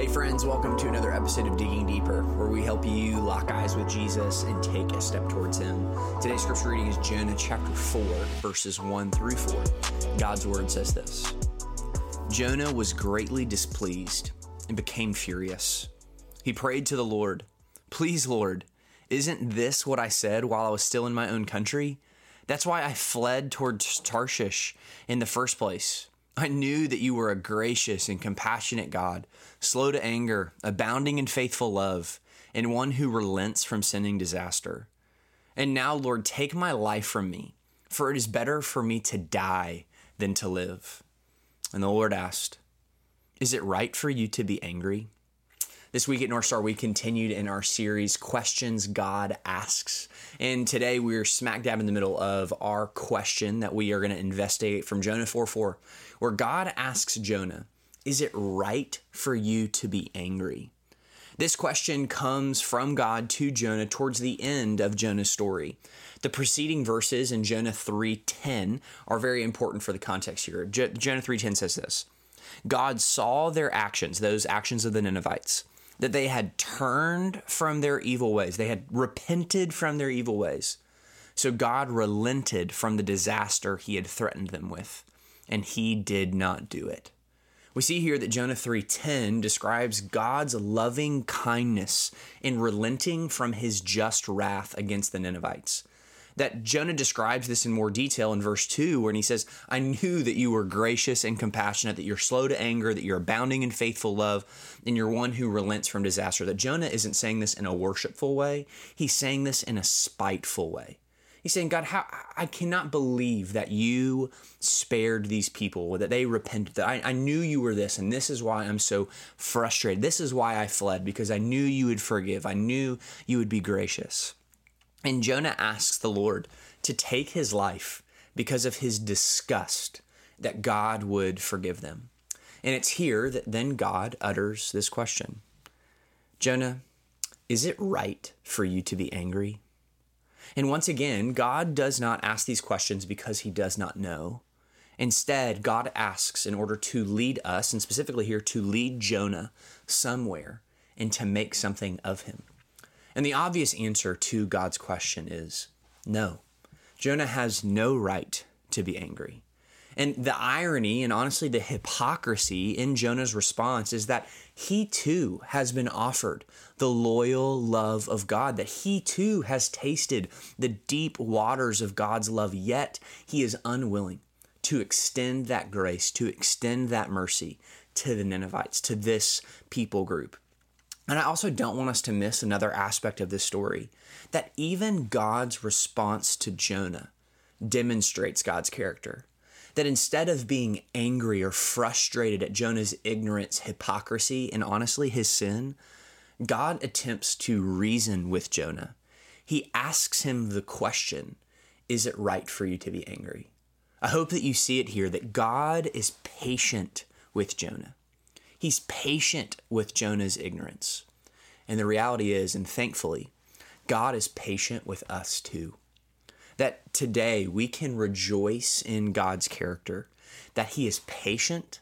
Hey, friends, welcome to another episode of Digging Deeper, where we help you lock eyes with Jesus and take a step towards Him. Today's scripture reading is Jonah chapter 4, verses 1 through 4. God's word says this Jonah was greatly displeased and became furious. He prayed to the Lord, Please, Lord, isn't this what I said while I was still in my own country? That's why I fled towards Tarshish in the first place. I knew that you were a gracious and compassionate God, slow to anger, abounding in faithful love, and one who relents from sending disaster. And now, Lord, take my life from me, for it is better for me to die than to live. And the Lord asked, Is it right for you to be angry? This week at North Star, we continued in our series, Questions God Asks. And today we're smack dab in the middle of our question that we are going to investigate from Jonah 4 4, where God asks Jonah, Is it right for you to be angry? This question comes from God to Jonah towards the end of Jonah's story. The preceding verses in Jonah 3:10 are very important for the context here. Jonah 3:10 says this: God saw their actions, those actions of the Ninevites, that they had turned from their evil ways. They had repented from their evil ways. So God relented from the disaster he had threatened them with, and he did not do it. We see here that Jonah 3:10 describes God's loving kindness in relenting from his just wrath against the Ninevites that Jonah describes this in more detail in verse 2, when he says, I knew that you were gracious and compassionate, that you're slow to anger, that you're abounding in faithful love, and you're one who relents from disaster. That Jonah isn't saying this in a worshipful way, he's saying this in a spiteful way. He's saying, God, how I cannot believe that you spared these people, that they repented. That I, I knew you were this, and this is why I'm so frustrated. This is why I fled, because I knew you would forgive. I knew you would be gracious. And Jonah asks the Lord to take his life because of his disgust that God would forgive them. And it's here that then God utters this question Jonah, is it right for you to be angry? And once again, God does not ask these questions because he does not know. Instead, God asks in order to lead us, and specifically here to lead Jonah somewhere and to make something of him. And the obvious answer to God's question is no. Jonah has no right to be angry. And the irony and honestly the hypocrisy in Jonah's response is that he too has been offered the loyal love of God, that he too has tasted the deep waters of God's love, yet he is unwilling to extend that grace, to extend that mercy to the Ninevites, to this people group. And I also don't want us to miss another aspect of this story that even God's response to Jonah demonstrates God's character. That instead of being angry or frustrated at Jonah's ignorance, hypocrisy, and honestly his sin, God attempts to reason with Jonah. He asks him the question Is it right for you to be angry? I hope that you see it here that God is patient with Jonah. He's patient with Jonah's ignorance. And the reality is, and thankfully, God is patient with us too. That today we can rejoice in God's character, that He is patient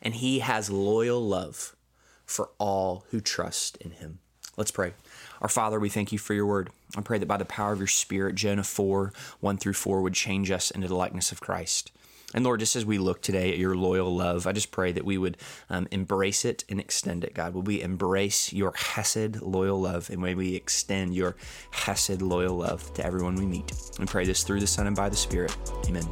and He has loyal love for all who trust in Him. Let's pray. Our Father, we thank you for your word. I pray that by the power of your Spirit, Jonah 4 1 through 4 would change us into the likeness of Christ. And Lord, just as we look today at your loyal love, I just pray that we would um, embrace it and extend it, God. Will we embrace your Hesed loyal love and may we extend your Hesed loyal love to everyone we meet? We pray this through the Son and by the Spirit. Amen.